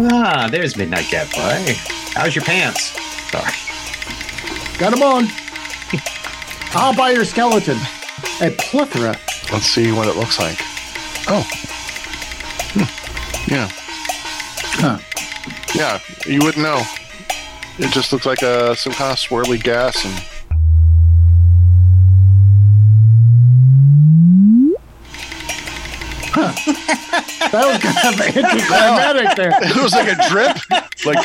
Ah, there's Midnight Gadfly. How's your pants? Sorry. Got him on. I'll buy your skeleton. A plethora. Let's see what it looks like. Oh. Hmm. Yeah. Huh. Yeah, you wouldn't know. It just looks like a some kind of swirly gas and That was kind of anticlimactic there. it was like a drip. Like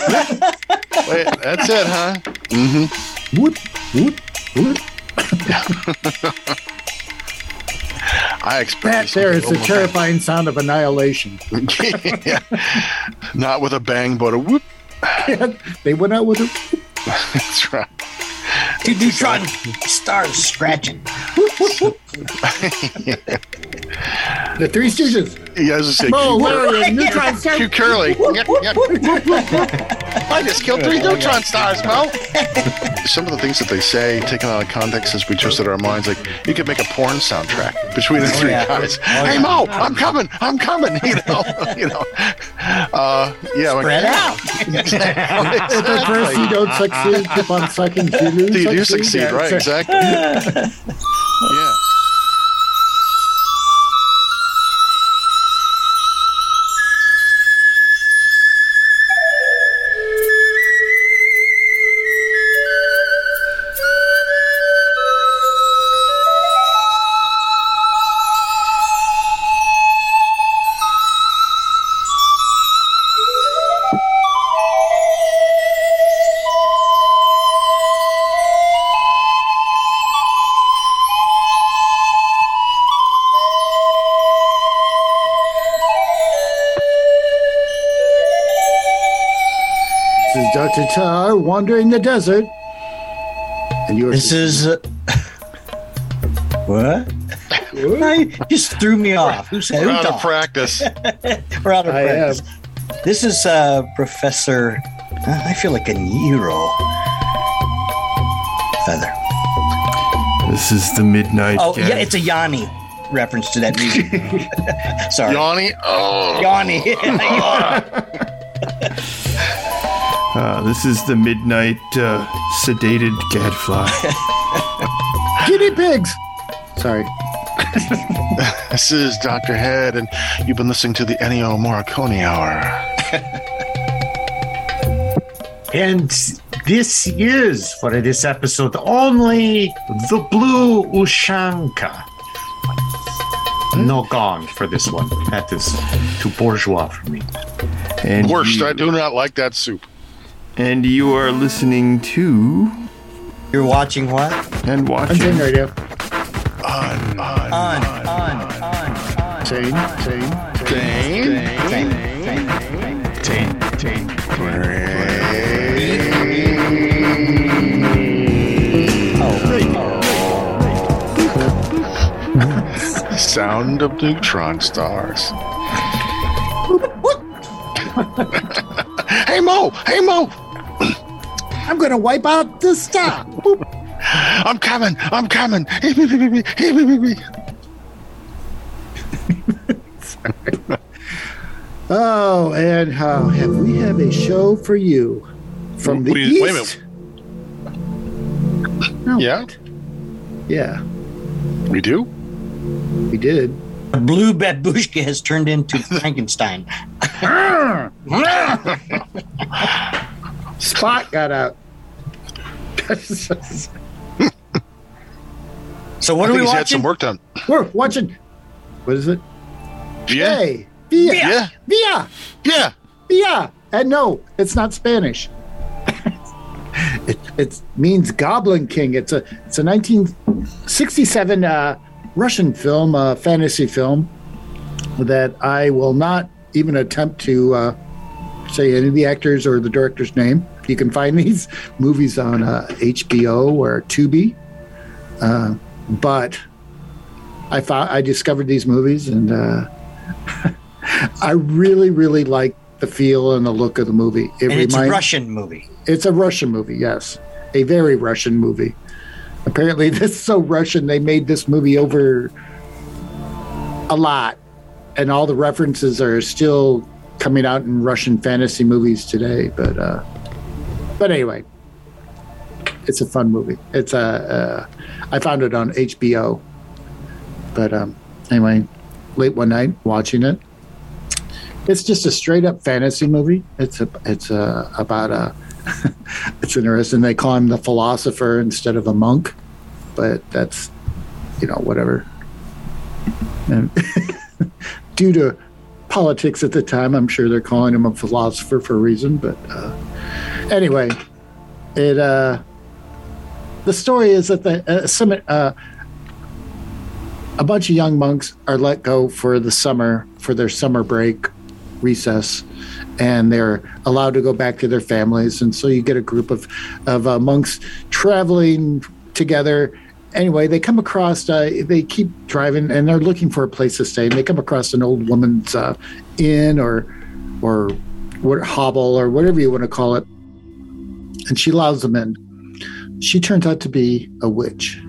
wait, that's it, huh? Mm-hmm. Whoop, whoop, whoop. I expect That there is the terrifying sound of annihilation. yeah. Not with a bang, but a whoop. they went out with a That's right. Two neutron stars scratching. The Three Stooges. Yeah, I was just saying. Mo, cute, Larry, and Neutron Star. cute curly. Yep, yep. I just killed three neutron stars, Mo. Some of the things that they say, taken out of context as we twisted our minds, like you could make a porn soundtrack between the three yeah. guys. Oh, hey yeah. Mo, I'm coming, I'm coming. You know, you know. Uh, yeah, like, Spread out. If at first you don't succeed, keep on sucking. You do You do succeed, right? Exactly. yeah. This is Dr. Tar wandering the desert. And yours This is. Uh, what? I just threw me off. Who said? We're out of practice. We're out of I practice. This is uh, Professor. uh, I feel like a Nero. Feather. This is the midnight. Oh Gas- yeah, it's a Yanni reference to that movie. Sorry, Yanni. Oh. Yanni. This is the midnight uh, sedated gadfly. guinea pigs. Sorry. This is Dr. Head, and you've been listening to the Ennio Morricone Hour. And this is for this episode only the Blue Ushanka. No gong for this one. That is too bourgeois for me. And Worst, you, I do not like that soup. And you are listening to You're watching what? and watching. Unchained watching. radio. On, on, On, on, on, on. On. Chain, chain, Dane. Same, same, same. Sound of neutron stars. hey Mo! Hey Mo! I'm going to wipe out the star. Boop. I'm coming! I'm coming! Oh, and how have we have a show for you from the Wait- east? wait a minute. No, Yeah, yeah, we do. we did. The blue babushka has turned into Frankenstein. Spot got out. So what I are think we he's had watching? some work done. We're watching. What is it? Yeah, Hey, Viy, yeah, Viy, yeah. Viy. And no, it's not Spanish. it, it means Goblin King. It's a it's a 1967 uh, Russian film, uh, fantasy film that I will not even attempt to uh, say any of the actors or the director's name. You can find these movies on uh, HBO or Tubi. Uh, but I found I discovered these movies and uh, I really, really like the feel and the look of the movie. It and it's a Russian movie. it's a Russian movie, yes, a very Russian movie. Apparently, this is so Russian they made this movie over a lot, and all the references are still coming out in Russian fantasy movies today. But uh, but anyway, it's a fun movie. It's a uh, I found it on HBO. But um, anyway, late one night watching it. It's just a straight up fantasy movie. It's a it's a about a it's interesting. They call him the philosopher instead of a monk, but that's you know whatever. And due to politics at the time, I'm sure they're calling him a philosopher for a reason. But uh, anyway, it uh, the story is that the uh, some uh, a bunch of young monks are let go for the summer for their summer break recess and they're allowed to go back to their families. And so you get a group of of uh, monks traveling together. Anyway they come across uh, they keep driving and they're looking for a place to stay. And they come across an old woman's uh, inn or or what hobble or whatever you want to call it and she allows them in she turns out to be a witch.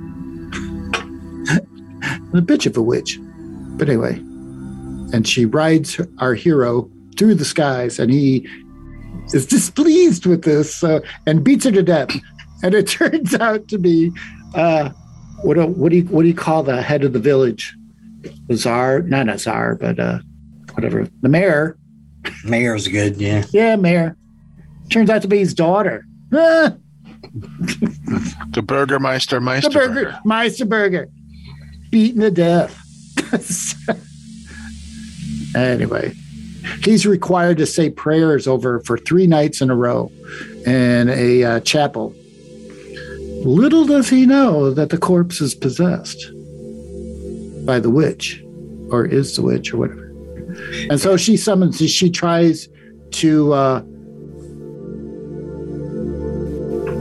A bitch of a witch. But anyway and she rides our hero through the skies and he is displeased with this uh, and beats her to death. And it turns out to be uh, what, do, what do you what do you call the head of the village? The czar not a czar but uh, whatever the mayor. Mayor's good, yeah. yeah mayor. Turns out to be his daughter The Burgermeister the Meister burger meister burger beaten to death anyway he's required to say prayers over for three nights in a row in a uh, chapel. Little does he know that the corpse is possessed by the witch, or is the witch, or whatever. And so she summons, she tries to, uh,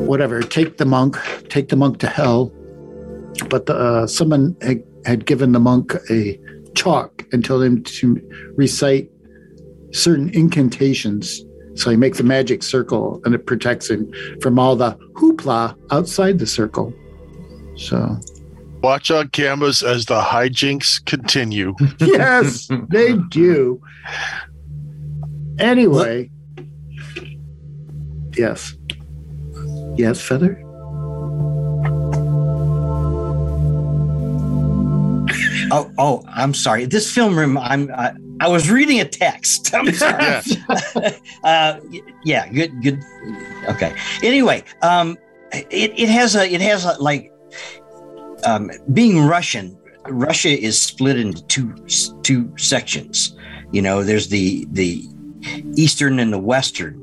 whatever, take the monk, take the monk to hell. But the, uh, someone had, had given the monk a chalk and told him to recite certain incantations. So he makes a magic circle and it protects him from all the hoopla outside the circle. So, Watch on cameras as the hijinks continue. yes, they do. Anyway, yes. Yes, Feather? Oh, oh, I'm sorry. This film room. I'm. I, I was reading a text. I'm sorry. uh, yeah. Good. Good. Okay. Anyway, um, it, it has a it has a like um, being Russian. Russia is split into two two sections. You know, there's the the eastern and the western,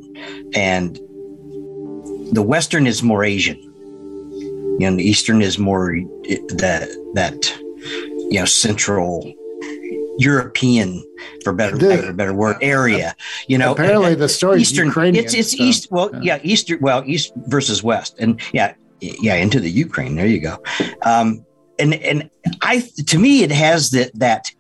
and the western is more Asian. You know, the eastern is more that that you know central European, for better The- better, better word, area. You know, Apparently, the story Eastern. Ukrainian. it's it's so, east. Well, yeah. yeah. Eastern. Well, east versus west, and yeah, yeah, into the Ukraine. There you go. Um, and and I to me it has that that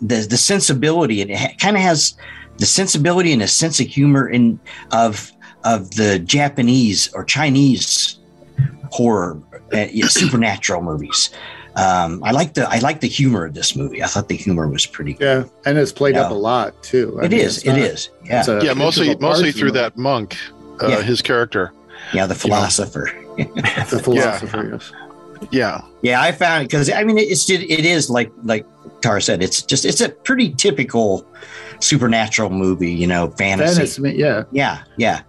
the the sensibility. and It ha- kind of has the sensibility and a sense of humor in of of the Japanese or Chinese horror, uh, yeah, supernatural movies. Um, I like the I like the humor of this movie. I thought the humor was pretty. good. Yeah, and it's played up a lot too. I It mean, is. it's It not- is. Yeah. a yeah, mostly mostly through movie. that monk, uh, Yeah. his character. Yeah. The philosopher. The philosopher, yes. Yeah, Yeah, I found it because I mean it's it, it is like like Tara said it's just it's a pretty typical supernatural movie, you know, fantasy. Fantasy, yeah. Yeah, yeah.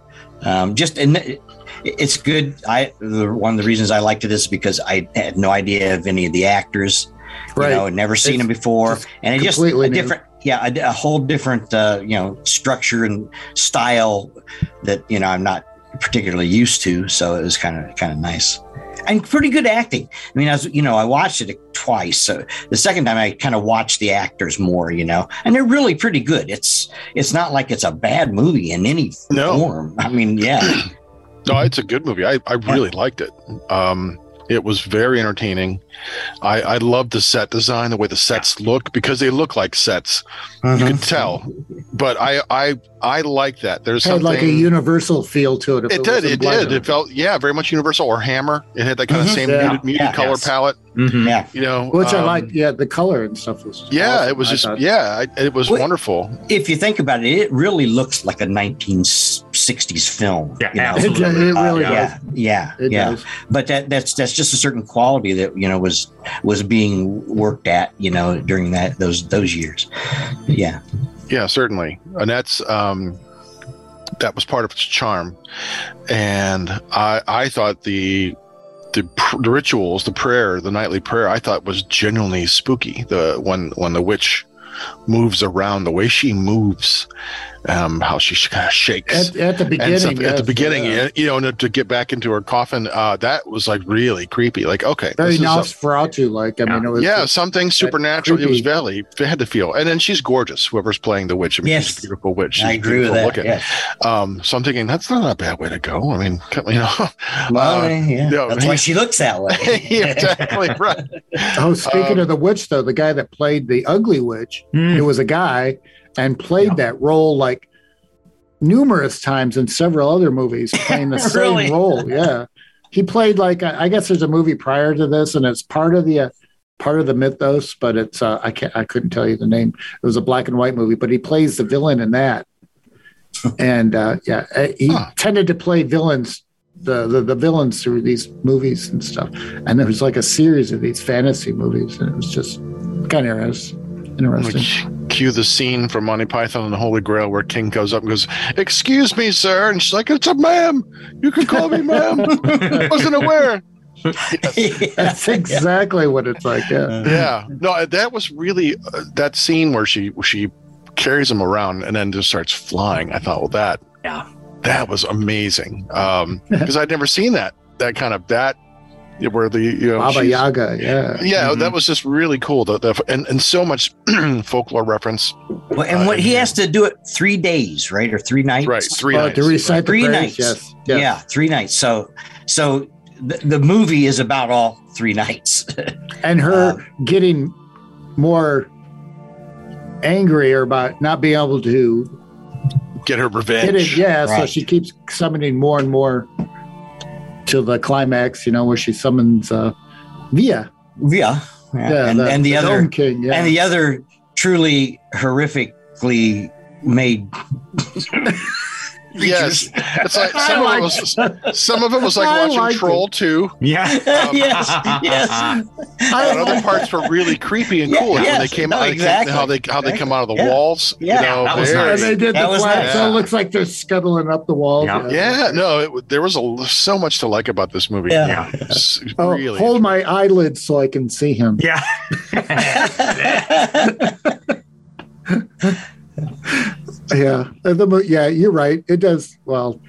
Um, just and it's good. I the, one of the reasons I liked it is because I had no idea of any of the actors. Right. You know, never seen It's them before, and it just a new. different. Yeah, a, a whole different, uh, you know, structure and style that you know I'm not particularly used to. So it was kind of kind of nice and pretty good acting. I mean, I was, you know, I watched it twice. So the second time I kind of watched the actors more, you know, and they're really pretty good. It's it's not like it's a bad movie in any No. form. I mean, yeah, no, it's a good movie. I, I really liked it. Um, It was very entertaining. I, I love the set design, the way the sets look because they look like sets. You Mhm. can tell. But I I I like that. There's had something like a universal feel to it. if it did. wasn't It did. It felt yeah, very much universal or Hammer. It had that kind Mhm. of same Yeah. muted, muted Yeah. color Yes. palette. Mhm. Yeah. You know, Which I um, like. Yeah, the color and stuff was. Yeah, awesome, it was I just thought. yeah, I, it was Wait. wonderful. If you think about it, it really looks like a 1960s film. Yeah, you know? It, absolutely. it really Uh, yeah, yeah. It yeah. does. But that that's that's just a certain quality that you know was was being worked at you know during that those those years. Yeah, Yeah, certainly. And that's um that was part of its charm. And I I thought the the, the rituals, the prayer, the nightly prayer, I thought was genuinely spooky. The when when the witch moves around, the way she moves, um, how she kind of shakes. At, at the beginning. stuff at the beginning, yeah. you know, and to get back into her coffin, uh, that was like really creepy. Like, okay, very this is a- Nosferatu like. I mean, it was. yeah, something supernatural. It was creepy. very, it had to feel. And then she's gorgeous. Whoever's playing the witch, I mean, she's Yes. a beautiful witch. She's I agree with that. looking. Yeah. Um, so I'm thinking that's not a bad way to go. I mean, you know, Well, uh, yeah. yeah, That's why she looks that way. exactly right. Oh, speaking Um, of the witch, though, the guy that played the ugly witch, Mm. it was a guy and played that role like numerous times in several other movies, playing the same Really? role. Yeah, he played like I guess there's a movie prior to this, and it's part of the uh, part of the mythos, but it's uh, I can't I couldn't tell you the name. It was a black and white movie, but he plays the villain in that, and uh, yeah, uh, he Huh. tended to play villains. The, the the villains through these movies and stuff, and there was like a series of these fantasy movies, and it was just kind of interesting. Like, cue the scene from Monty Python and the Holy Grail where King goes up and goes, "Excuse me, sir," and she's like, "It's a ma'am. You can call me ma'am. Wasn't aware." That's exactly what it's like. Yeah. yeah no that was really uh, that scene where she she carries him around and then just starts flying i thought well that Yeah. that was amazing um because i'd never seen that that kind of that where the you know Baba Yaga. Yeah. yeah Mhm. that was just really cool the, the, and, and so much folklore reference Well, and what he has to do it three days, right, or three nights? right three Oh, nights to recite the Three prayers, nights. Yes. yes. Yeah, three nights. So, so the, the movie is about all three nights. And her Uh, getting more angry about not being able to get her get revenge it. Yeah. So she keeps summoning more and more till the climax, you know, where she summons uh, Viy. yeah, yeah. and, and the, other King. Yeah. and the other truly horrifically made. Yes it's like I some of it was some of it was like I watching liked it. troll 2 Yeah. Um, yes, yes. But other parts were really creepy and Yeah, cool. when they came no, out, they came- exactly, how they how they come out of the Yeah. walls. Yeah, you know, that was very- and they did That the was flat, nice. so it looks like they're scuttling up the walls. Yeah. Yeah, no, it, there was a, so much to like about this movie. Yeah. Yeah. It's Oh, hold my eyelids so I can see him. Yeah. Yeah, Uh, the yeah, you're right. It does. Well,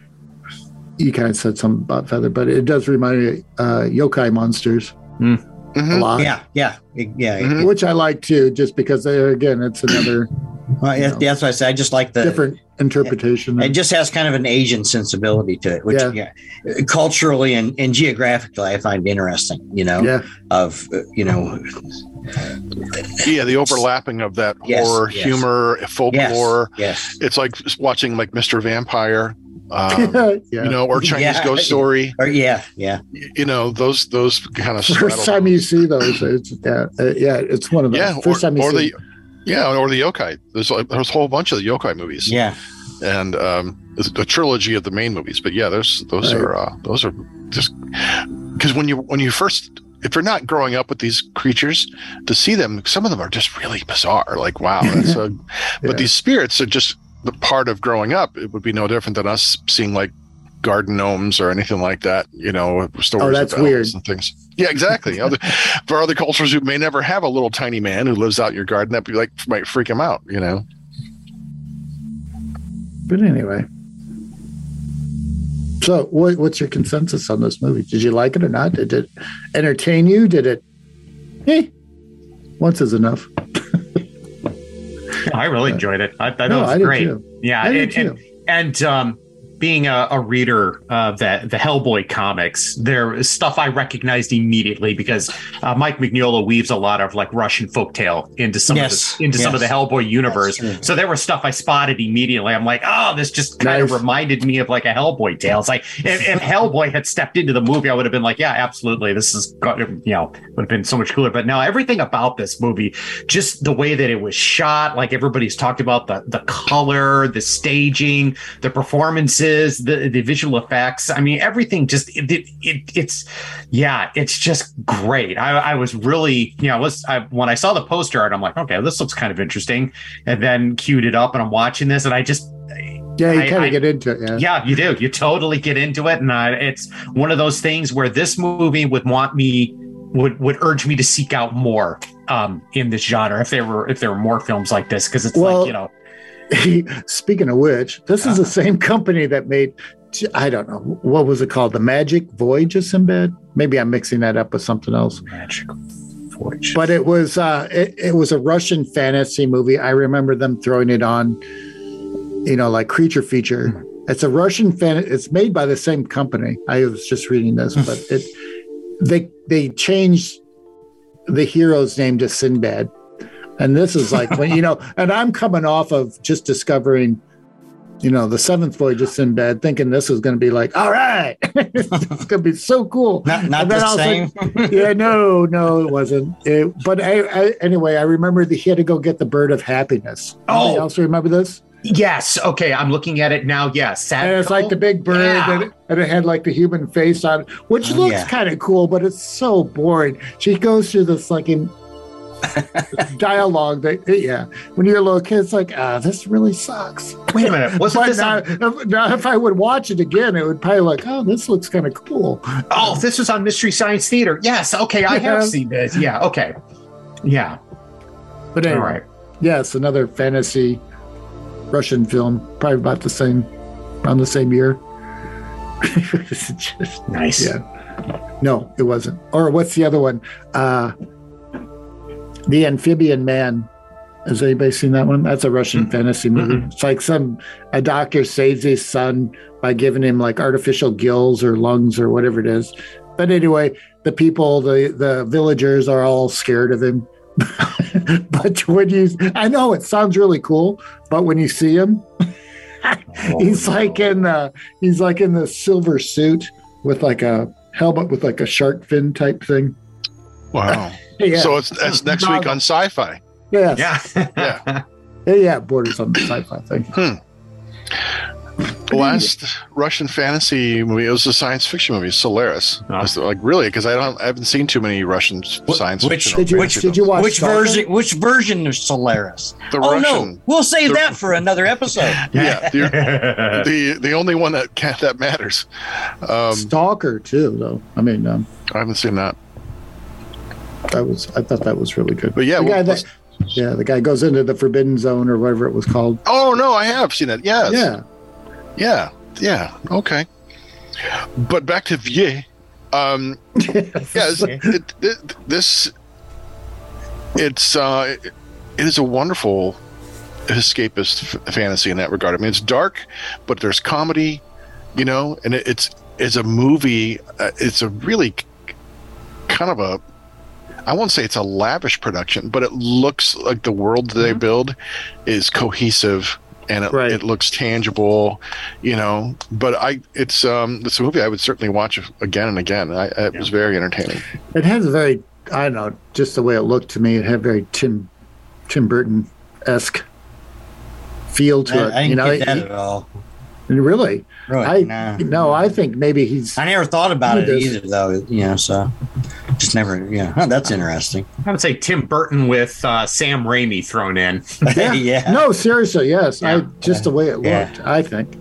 you kind of said something about feather, but it does remind me of uh, yokai monsters a Mhm. lot, yeah, yeah, yeah. Mhm. which I like too, just because they again, it's another Well, yeah, know. that's what I said. I just like the different interpretation. It just has kind of an Asian sensibility to it, which Yeah. yeah. culturally and, and geographically I find interesting. You know, yeah, of uh, you know, Yeah, the overlapping of that Yes, horror, yes. humor, folklore. yes, It's like watching like Mr. Vampire, um, yeah. you know, or Chinese Yeah. Ghost Story. or yeah, yeah, You know, those those kind of First time you see those, it's yeah, uh, yeah, it's one of the yeah, first or, time you or see. the yeah, or the yokai. There's like, there's a whole bunch of the yokai movies. yeah. and um, it's a trilogy of the main movies. But yeah, those those Right. are uh, those are just because when you when you first if you're not growing up with these creatures to see them, some of them are just really bizarre. Like wow, that's a, but Yeah. these spirits are just the part of growing up. It would be no different than us seeing like garden gnomes or anything like that. You know, stories. Oh, that's weird. And things. Yeah, exactly. other, for other cultures who may never have a little tiny man who lives out in your garden, that be like might freak them out. You know. But anyway, so what, what's your consensus on this movie? Did you like it or not? Did it entertain you? Did it? Eh, once is enough. I really enjoyed it. I, I thought No, it was I great. too. Yeah, I did and, too. and and um, being a, a reader of the the Hellboy comics, there is stuff I recognized immediately because uh, Mike Mignola weaves a lot of like Russian folktale into some Yes, of the, into some of the. Hellboy universe. So there was stuff I spotted immediately. I'm like, oh, this just kind of reminded me of like a Hellboy tale. It's like if, if Hellboy had stepped into the movie, I would have been like, yeah, absolutely, this is you know would have been so much cooler. But now everything about this movie, just the way that it was shot, like everybody's talked about the the color, the staging, the performances, the the visual effects. I mean, everything just it, it, it it's yeah, it's just great. I, I was really you know I was I, when I saw the poster art, I'm like, okay, this looks kind of interesting, and then queued it up, and I'm watching this, and I just Yeah, you kind of get into it. Yeah. yeah, you do. You totally get into it, and uh, it's one of those things where this movie would want me would would urge me to seek out more um, in this genre if there were if there were more films like this because it's Well- like you know Speaking of which, this is the uh-huh. same company that made. I don't know what was it called, the Magic Voyage of Sinbad. Maybe I'm mixing that up with something else. magical voyage. But it was uh, it, it was a Russian fantasy movie. I remember them throwing it on, you know, like creature feature. Hmm. It's a Russian fan. It's made by the same company. I was just reading this, hmm. but it they they changed the hero's name to Sinbad, and this is like when you know. And I'm coming off of just discovering. You know, the seventh voyage of Sinbad, thinking this was going to be like, all right, it's going to be so cool. Not, not the same. like, yeah, no, no, it wasn't. It, but I, I, anyway, I remember that he had to go get the bird of happiness. Anybody Oh. else remember this? yes, okay, I'm looking at it now. Yes, And it's like the big bird, Yeah. and, it, and it had like the human face on it, which Oh, looks yeah. kind of cool, but it's so boring. She goes through this like in dialogue that, yeah, when you're a little kid, it's like, ah, this really sucks. Wait a minute, wasn't this now, on, if, now, if I would watch it again, it would probably like, oh, this looks kind of cool. oh this was on Mystery Science Theater? Yes, okay, I have seen this. Yeah, okay, yeah, But all anyway, right. Yes, another fantasy Russian film, probably about the same, around the same year. Just- Nice. yeah. No, it wasn't. Or what's the other one? Uh, the Amphibian Man. Has anybody seen that one? That's a Russian fantasy movie. It's like some a doctor saves his son by giving him like artificial gills or lungs or whatever it is. But anyway, the people, the the villagers are all scared of him. but when you, I know it sounds really cool, but when you see him, he's oh. like in the he's like in the silver suit with like a helmet with like a shark fin type thing. Wow. Yeah, So it's that's next week on Sci-Fi. yeah, Yeah. Yeah. yeah, yeah, it borders on the sci-fi thing. The last Russian fantasy movie. It was a science fiction movie, Solaris. It was like really because I don't I haven't seen too many Russian Wh- science which- fiction. or Did you fantasy did you watch which Stalker? version? Which version of Solaris? The oh no, we'll save the- that for another episode. Yeah, the, the the only one that can, that matters. Um, Stalker too, though. I mean, um, I haven't seen that, that was I thought that was really good. but yeah. the guy well, that, yeah, the guy goes into the Forbidden Zone or whatever it was called. oh no, I have seen it. Yes. Yeah, Yeah. Yeah. Okay. But back to Viy. Um, yeah, it's- it, it, this it's uh, it, is a wonderful escapist f- fantasy in that regard. I mean, it's dark, but there's comedy, you know, and it, it's it's a movie. Uh, it's a really kind of a I won't say it's a lavish production, but it looks like the world that they build is cohesive and it, Right. it looks tangible, you know. But I, it's um, it's a movie I would certainly watch again and again. I, it was very entertaining. it has a very I don't know, just the way it looked to me. It had very Tim Tim Burton esque feel to I, it. I didn't you know, get that he- at all. Really. Really? I nah. no, I think maybe he's I never thought about it does. either, though. You know, so just never. Yeah, huh, that's interesting. I would say Tim Burton with uh, Sam Raimi thrown in. Yeah. yeah. No, seriously, yes. I just the way it looked, Yeah. I think.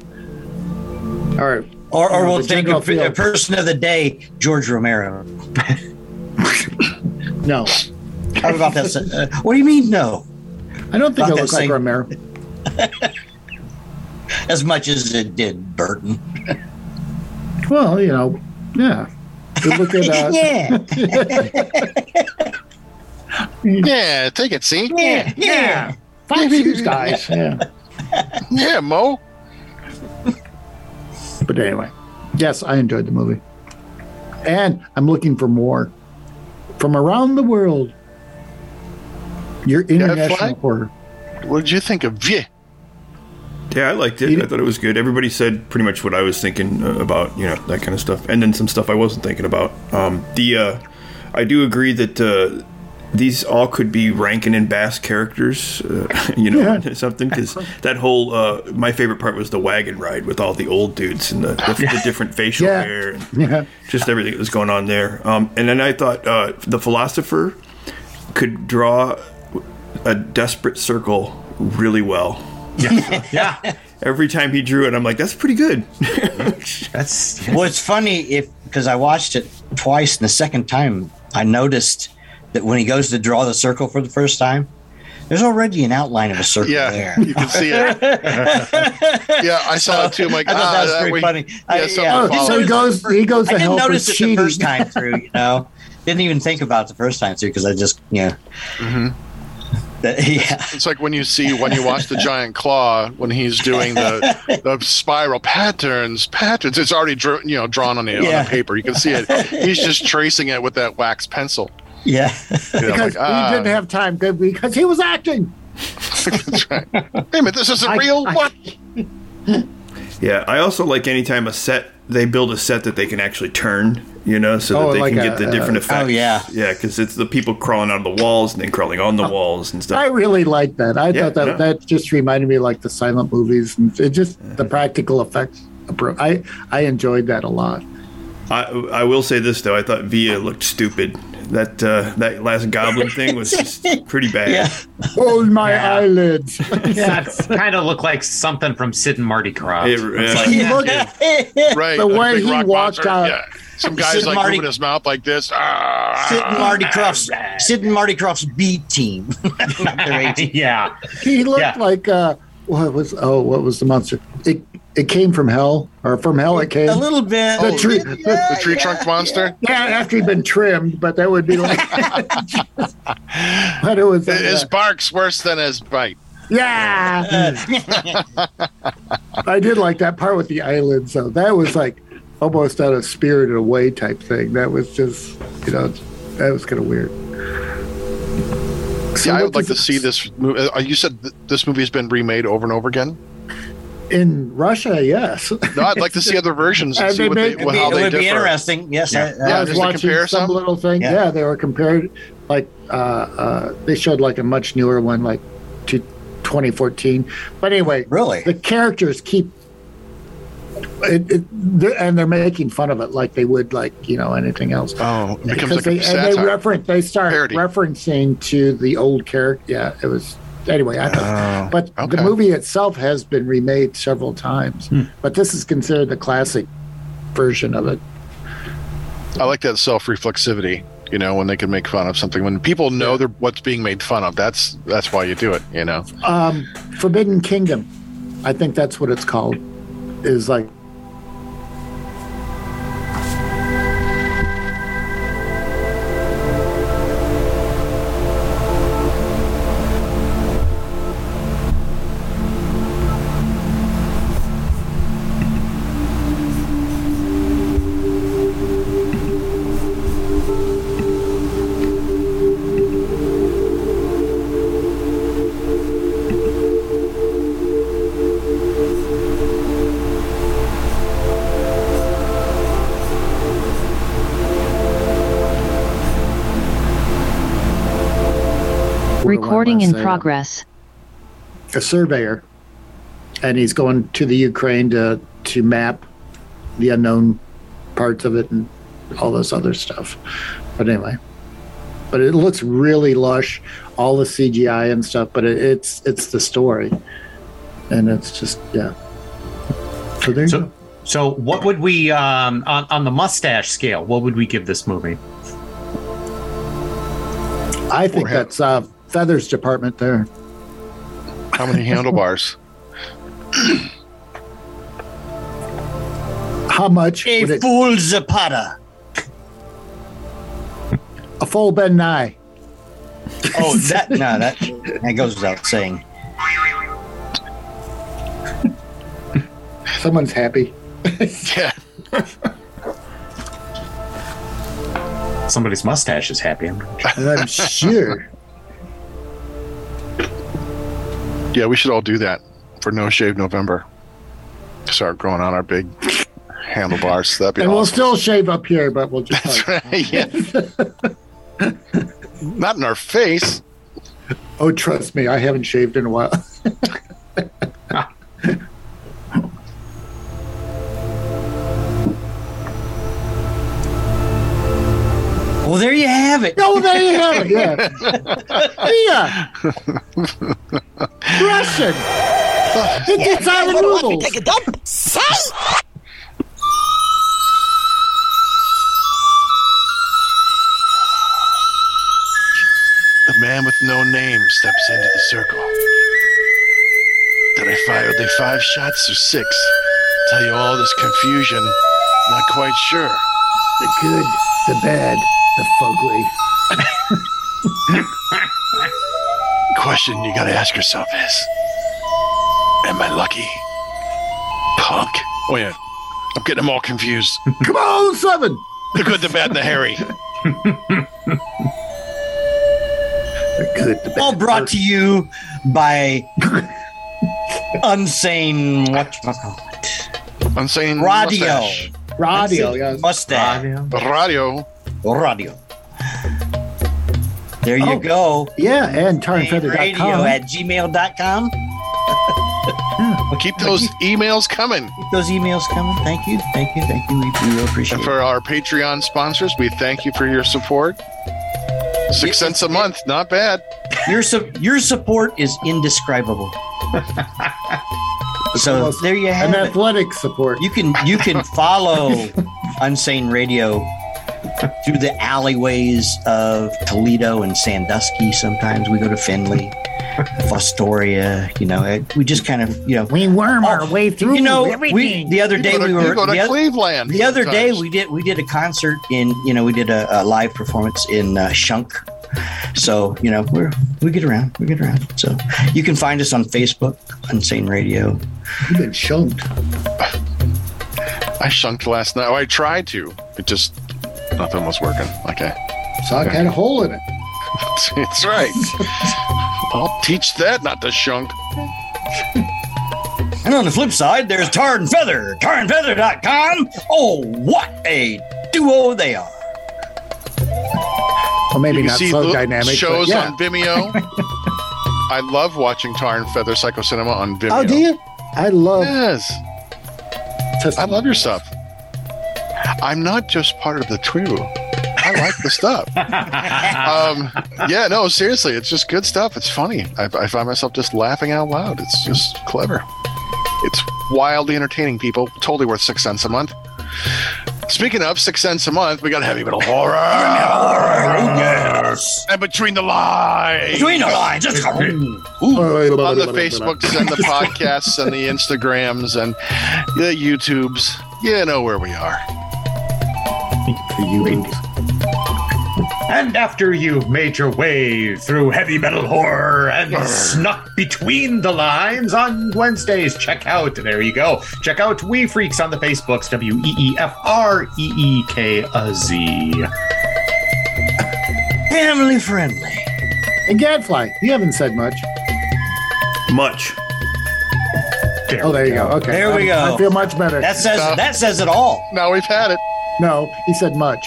All right. Or, or we'll take a, feel. a person of the day, George Romero. No. How about that? Uh, what do you mean, no? I don't think Not it that looks like Romero. As much as it did Burton. Well, you know, yeah. You look at uh, yeah. Yeah, take it. See, Yeah. Yeah. Five Shoes guys. Yeah. yeah, Mo. but anyway, yes, I enjoyed the movie, and I'm looking for more from around the world. Your international Flag? horror. What did you think of Viy? Yeah, I liked it. I thought it was good. Everybody said pretty much what I was thinking uh, about, you know, that kind of stuff, and then some stuff I wasn't thinking about. Um, the uh, I do agree that uh, these all could be Rankin and Bass characters, uh, you know, Yeah. something because that whole uh, my favorite part was the wagon ride with all the old dudes and the, the, the different facial Yeah. hair and Yeah. just everything that was going on there. Um, and then I thought uh, the philosopher could draw a desperate circle really well. Yeah, Every time he drew it, I'm like, that's pretty good. that's Well, it's funny if because I watched it twice, and the second time I noticed that when he goes to draw the circle for the first time, there's already an outline of a circle Yeah, there. you can see it. yeah, I saw it too. I'm like, I thought ah, that was pretty way- funny. Yeah, I, yeah. Oh, so he goes. He goes I to didn't notice it the cheating. first time through, you know. Didn't even think about it the first time through because I just, yeah. Mm-hmm. That- yeah. It's like when you see when you watch the giant claw when he's doing the the spiral patterns patterns. It's already dr- you know drawn on the, on the paper. You can see it. He's just tracing it with that wax pencil. Yeah. You know, Because like, ah, he didn't have time good because he was acting. that's right. Wait a this isn't I- real. I- what? yeah, I also like anytime a set they build a set that they can actually turn, you know, so Oh, that they like can a- get the different uh, effects. Oh, yeah. yeah, because it's the people crawling out of the walls and then crawling on the walls and stuff. I really liked that. I Yeah, thought that no. that just reminded me of like the silent movies and it just the practical effects. I I enjoyed that a lot. I I will say this though, I thought Viy looked stupid. That uh, that last goblin thing was just pretty bad. Yeah. Hold my Yeah. eyelids. that kind of looked like something from Sid and Marty Krofft. It- yeah. like, He yeah, looked- Right. The way he rock walked monster. out. Yeah. Some guy's Sid like Marty- moving his mouth like this. Ah, Sid and Marty Krofft's Sid and Marty Krofft's B team. Not their A team. yeah, he looked Yeah. like uh what was oh what was the monster? It it came from hell or from hell it came. A little bit. The tree- the tree trunk monster. yeah, after he'd been trimmed, but that would be like. but it was. uh, His bark's worse than his bite. yeah. I did like that part with the eyelids, though. That was like almost out of spirited away type thing. That was just, you know, that was kind of weird. So Yeah, I would like to see this. Movie. Uh, you said th- this movie has been remade over and over again. In Russia. Yes, No, I'd like to see other versions and And see they what they, made- what, It they would be interesting. Yes. Yeah. I- I- Yeah, I was just watching compare some some? little thing. Yeah. Yeah. they were compared. Like uh, uh, they showed like a much newer one, like to 2014. But anyway, Really? the characters keep. It, it, they're, and they're making fun of it like they would like you know anything else. Oh, it becomes because like they a and they reference they start Parody. referencing to the old character. Yeah, it was anyway. I thought, Oh, but okay. the movie itself has been remade several times. But this is considered the classic version of it. I like that self reflexivity. You know, when they can make fun of something, when people know they're what's being made fun of, that's that's why you do it. You know, Um, Forbidden Kingdom, I think that's what it's called. Is like Recording in progress. a surveyor, and he's going to the Ukraine to to map the unknown parts of it and all this other stuff. But anyway, but it looks really lush, all the CGI and stuff. But it, it's it's the story, and it's just yeah. So there you So, go. so what would we um, on on the mustache scale? What would we give this movie? I think that's uh, feathers department there. how many handlebars? How much A would it, fool Zapata. a full Ben Nye? Oh, that no, that that goes without saying. Someone's happy. Yeah. Somebody's mustache is happy. I'm I'm sure. Yeah, we should all do that for No Shave November. Start growing on our big handlebars. That'd be And we'll still shave up here, but we'll just. That's right. Yeah. Not in our face. Oh, trust me, I haven't shaved in a while. Well, there you have it. oh, there you have it. Yeah. yeah. Russian. It gets out of noodles. Take a dump. Say. The man with no name steps into the circle. Did I fire the five shots or six? Tell you all this confusion. Not quite sure. The good, the bad, the fugly. Question you gotta ask yourself is Am I lucky? Punk. Oh, yeah. I'm getting them all confused. Come on, seven. The good, the bad, and the hairy. The good, the bad. All brought to you by Unsane whatchamacallit. Unsane Radio. mustache. radio. Yes. Mustache. Radio. Radio. There you Oh. go. Yeah, and Radio tarnfeather.com. at gmail.com. Keep those emails coming. Keep those emails coming. Thank you. Thank you. Thank you. We, we really appreciate And it. for our Patreon sponsors, we thank you for your support. Six Yeah, cents a month, not bad. Your, su- your support is indescribable. so there you have it. And it. athletic support. You can you can follow Unsane Radio through the alleyways of Toledo and Sandusky. Sometimes we go to Findlay, Fostoria. You know, it, we just kind of you know. We worm our way through You know, we the other You day go to, we you were go to the, oth- Cleveland. the other day we did we did a concert in you know we did a, a live performance in uh, Shunk. So you know we're we get around we get around. So you can find us on Facebook, Unsane Radio. You've been shunked. I shunked last night. Oh, I tried to. It just nothing was working. Okay, Sock had a hole in it. that's right. I'll teach that not to shunk. And on the flip side, there's Tar and Feather, tarandfeather.com. Oh, what a duo they are. Well, maybe You not see so lo- dynamic. shows but yeah. on Vimeo. I love watching Tar and Feather Psycho Cinema on Vimeo. Oh, do you? I love. Yes, I love your stuff. I'm not just part of the crew. I like the stuff. um, yeah, no, seriously, it's just good stuff. It's funny. I, I find myself just laughing out loud. It's just clever. It's wildly entertaining. People totally worth six cents a month. Speaking of six cents a month, we got heavy metal horror. yes. And between the lines. Between the lines. Let's go. on the Facebooks and the podcasts and the Instagrams and the YouTubes. You know where we are. And after you've made your way through heavy metal horror and snuck between the lines on Wednesdays, check out, there you go, check out Wee Freekz on the Facebooks, W E E F R E E K A Z. Family friendly. And Gadfly, you haven't said much. Much. Oh, there you go. Okay. There we I- go. I feel much better. That says Stop. that says it all. Now we've had it. No, he said much.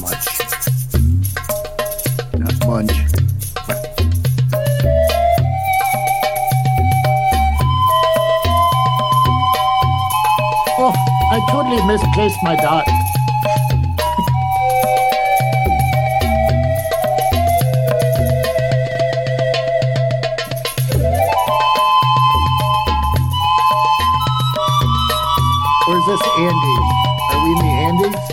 Much. Not munch. Oh, I totally misplaced my dot. Andes? Are we in the Andes?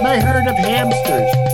My herd of hamsters.